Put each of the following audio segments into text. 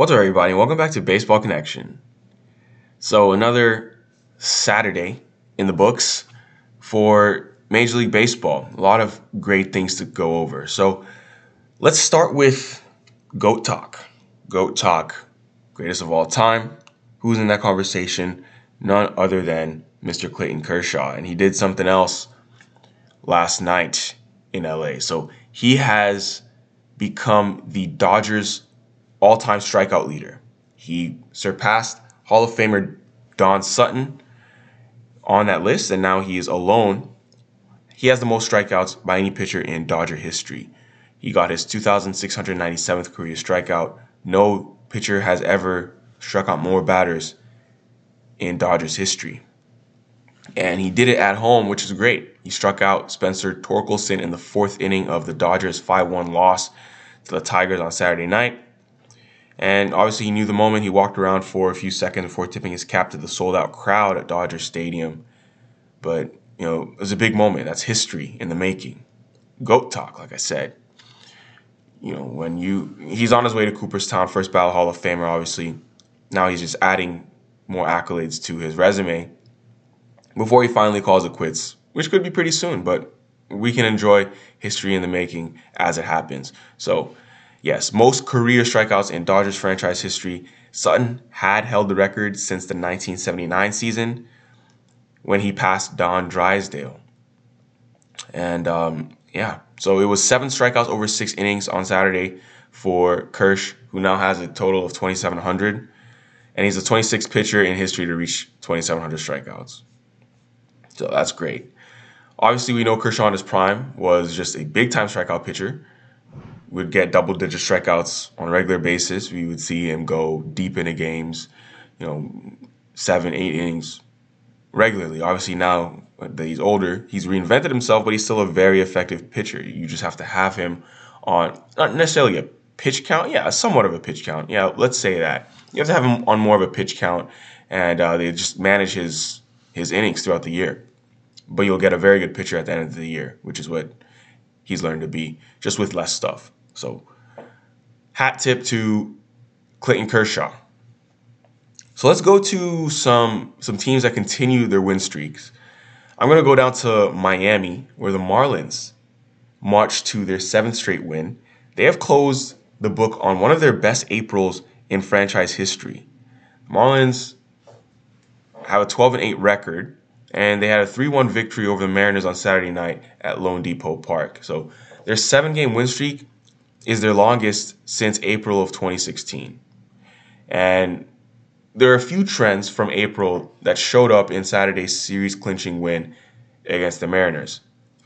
What's up, everybody? Welcome back to Baseball Connection. So, another Saturday in the books for Major League Baseball. A lot of great things to go over. So, let's start with GOAT Talk. GOAT Talk, greatest of all time. Who's in that conversation? None other than Mr. Clayton Kershaw. And he did something else last night in LA. So, he has become the Dodgers all time strikeout leader. He surpassed Hall of Famer Don Sutton on that list, and now he is alone. He has the most strikeouts by any pitcher in Dodger history. He got his 2,697th career strikeout. No pitcher has ever struck out more batters in Dodgers history. And he did it at home, which is great. He struck out Spencer Torkelson in the fourth inning of the Dodgers' 5 1 loss to the Tigers on Saturday night. And obviously, he knew the moment. He walked around for a few seconds before tipping his cap to the sold out crowd at Dodger Stadium. But, you know, it was a big moment. That's history in the making. GOAT talk, like I said. You know, when you, he's on his way to Cooperstown, first ballot Hall of Famer, obviously. Now he's just adding more accolades to his resume before he finally calls it quits, which could be pretty soon, but we can enjoy history in the making as it happens. So, Yes, most career strikeouts in Dodgers franchise history. Sutton had held the record since the 1979 season when he passed Don Drysdale. And um, yeah, so it was seven strikeouts over six innings on Saturday for Kersh, who now has a total of 2,700. And he's the 26th pitcher in history to reach 2,700 strikeouts. So that's great. Obviously, we know Kershaw in his prime was just a big time strikeout pitcher would get double digit strikeouts on a regular basis. We would see him go deep into games, you know, seven, eight innings regularly. Obviously, now that he's older, he's reinvented himself, but he's still a very effective pitcher. You just have to have him on not necessarily a pitch count, yeah, somewhat of a pitch count. Yeah, let's say that. You have to have him on more of a pitch count, and uh, they just manage his his innings throughout the year. But you'll get a very good pitcher at the end of the year, which is what he's learned to be, just with less stuff. So, hat tip to Clayton Kershaw. So let's go to some some teams that continue their win streaks. I'm going to go down to Miami, where the Marlins marched to their seventh straight win. They have closed the book on one of their best Aprils in franchise history. Marlins have a 12 and 8 record, and they had a 3 1 victory over the Mariners on Saturday night at loanDepot Park. So their seven game win streak is their longest since April of 2016. And there are a few trends from April that showed up in Saturday's series clinching win against the Mariners.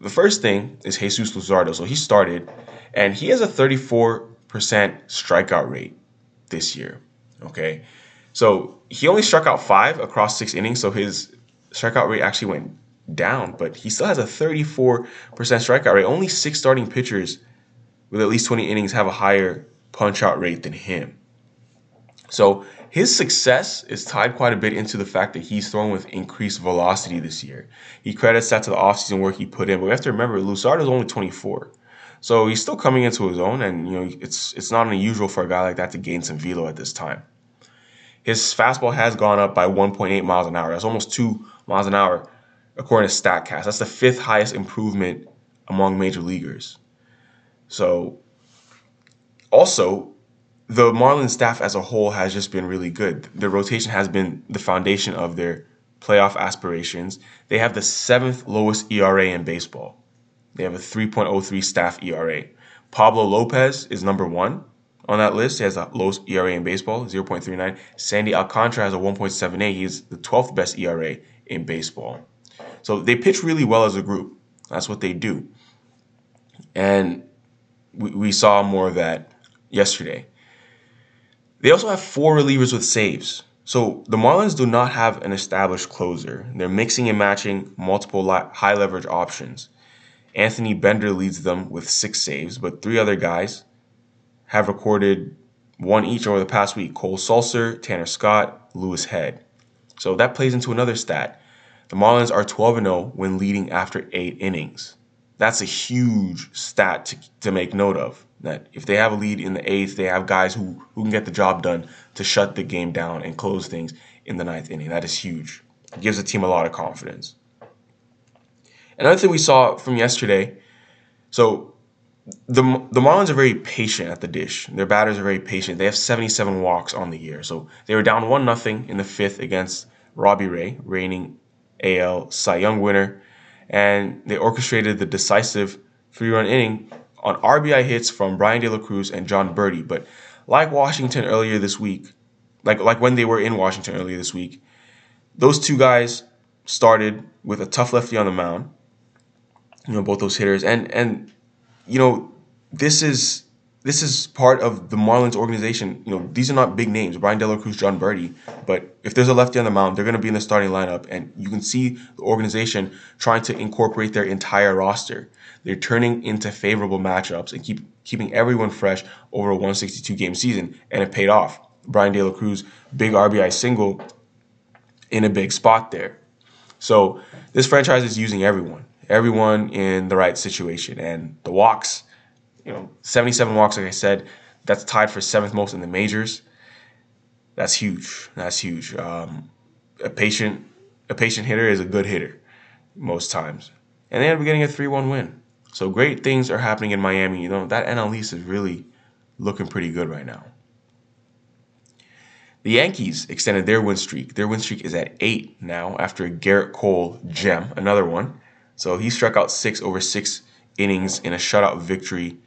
The first thing is Jesus Luzardo. So he started, and he has a 34% strikeout rate this year. Okay. So he only struck out five across six innings, so his strikeout rate actually went down, but he still has a 34% strikeout rate. Only six starting pitchers with at least 20 innings have a higher punch out rate than him. So his success is tied quite a bit into the fact that he's thrown with increased velocity this year. He credits that to the offseason work he put in, but we have to remember Luzardo is only 24. So he's still coming into his own, and you know it's it's not unusual for a guy like that to gain some velo at this time. His fastball has gone up by 1.8 miles an hour. That's almost two miles an hour, according to Statcast. That's the fifth highest improvement among major leaguers. So, also, the Marlins staff as a whole has just been really good. The rotation has been the foundation of their playoff aspirations. They have the seventh lowest ERA in baseball. They have a 3.03 staff ERA. Pablo Lopez is number one on that list. He has the lowest ERA in baseball, 0.39. Sandy Alcantara has a 1.78. He's the 12th best ERA in baseball. So they pitch really well as a group. That's what they do. And we, we saw more of that yesterday. They also have four relievers with saves. So the Marlins do not have an established closer. They're mixing and matching multiple high leverage options. Anthony Bender leads them with six saves, but three other guys have recorded one each over the past week Cole Sulser, Tanner Scott, Louis Head. So that plays into another stat. The Marlins are 12 0 when leading after eight innings. That's a huge stat to, to make note of. That if they have a lead in the eighth, they have guys who, who can get the job done to shut the game down and close things in the ninth inning. That is huge. It gives the team a lot of confidence. Another thing we saw from yesterday, so the the Marlins are very patient at the dish. Their batters are very patient. They have 77 walks on the year. So they were down one nothing in the fifth against Robbie Ray, reigning AL Cy Young winner, and they orchestrated the decisive three-run inning on RBI hits from Bryan De La Cruz and Jon Berti. But like Washington earlier this week, like like when they were in Washington earlier this week, those two guys started with a tough lefty on the mound. You know, both those hitters, and and you know, this is this is part of the Marlins organization. You know, these are not big names: Bryan De La Cruz, Jon Berti, but if there's a lefty on the mound, they're going to be in the starting lineup, and you can see the organization trying to incorporate their entire roster. They're turning into favorable matchups and keep keeping everyone fresh over a 162 game season, and it paid off. Bryan De La Cruz, big RBI single in a big spot there. So this franchise is using everyone everyone in the right situation. And the walks, you know, 77 walks, like I said, that's tied for seventh most in the majors. That's huge. That's huge. Um, a patient, a patient hitter is a good hitter most times, and they end up getting a 3-1 win. So great things are happening in Miami. You know that NL East is really looking pretty good right now. The Yankees extended their win streak. Their win streak is at eight now after a Gerrit Cole gem, another one. So he struck out six over six innings in a shutout victory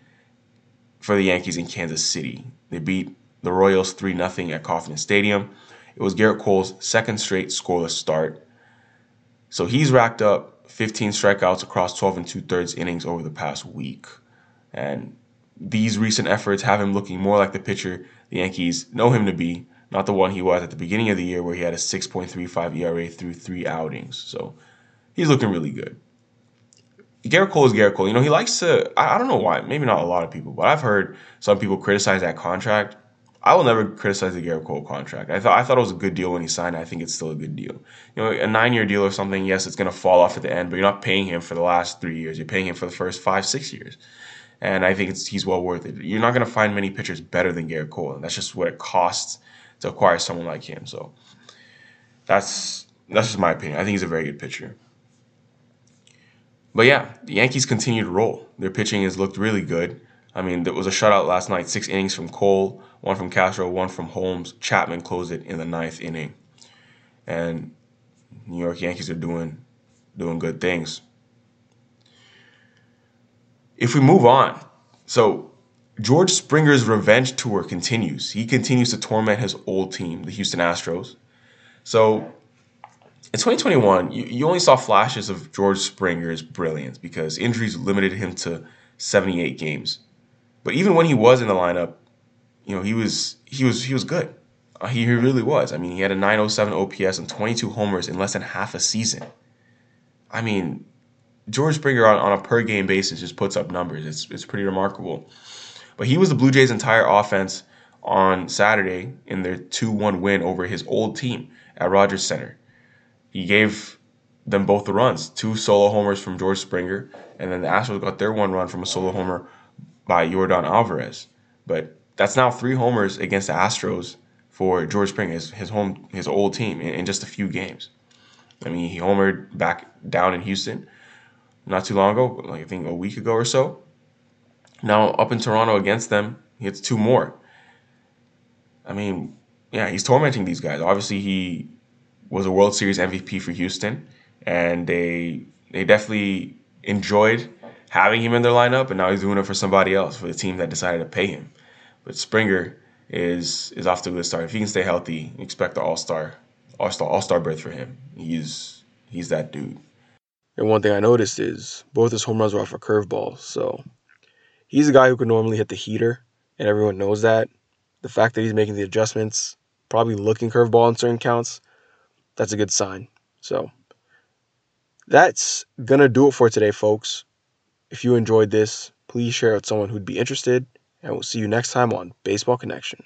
for the Yankees in Kansas City. They beat the Royals 3 0 at Kauffman Stadium. It was Gerrit Cole's second straight scoreless start. So he's racked up 15 strikeouts across 12 and two thirds innings over the past week. And these recent efforts have him looking more like the pitcher the Yankees know him to be, not the one he was at the beginning of the year where he had a 6.35 ERA through three outings. So he's looking really good. Gerrit Cole is Gerrit Cole. You know, he likes to, I, I don't know why, maybe not a lot of people, but I've heard some people criticize that contract. I will never criticize the Gerrit Cole contract. I thought I thought it was a good deal when he signed. I think it's still a good deal. You know, a nine year deal or something. Yes, it's going to fall off at the end, but you're not paying him for the last three years. You're paying him for the first five, six years, and I think he's well worth it. You're not going to find many pitchers better than Gerrit Cole, and that's just what it costs to acquire someone like him. So that's that's just my opinion. I think he's a very good pitcher. But yeah, the Yankees continue to roll. Their pitching has looked really good. I mean, there was a shutout last night, six innings from Cole, one from Castro, one from Holmes. Chapman closed it in the ninth inning. And New York Yankees are doing doing good things. If we move on, so George Springer's revenge tour continues. He continues to torment his old team, the Houston Astros. So in 2021, you, you only saw flashes of George Springer's brilliance because injuries limited him to 78 games. But even when he was in the lineup, you know, he was he was he was good. Uh, he, really was. I mean, he had a 907 OPS and 22 homers in less than half a season. I mean, George Springer on, on a per game basis just puts up numbers. It's it's pretty remarkable. But he was the Blue Jays' entire offense on Saturday in their 2-1 win over his old team at Rogers Center he gave them both the runs. Two solo homers from George Springer, and then the Astros got their one run from a solo homer by Yordan Alvarez. But that's now three homers against the Astros for George Springer, his, his home, his old team, in, in just a few games. I mean, he homered back down in Houston not too long ago, like I think a week ago or so. Now up in Toronto against them, he hits two more. I mean, yeah, he's tormenting these guys. Obviously, he was a World Series MVP for Houston, and they they definitely enjoyed having him in their lineup, and now he's doing it for somebody else, for the team that decided to pay him. But Springer is is off to a good start. If he can stay healthy, expect the All Star, All Star, All Star berth for him. He's he's that dude. And one thing I noticed is both his home runs were off a curveball, so he's a guy who could normally hit the heater, and everyone knows that. The fact that he's making the adjustments, probably looking curveball in certain counts, that's a good sign. So that's gonna do it for today, folks. If you enjoyed this, please share it with someone who'd be interested, and we'll see you next time on Baseball Connection.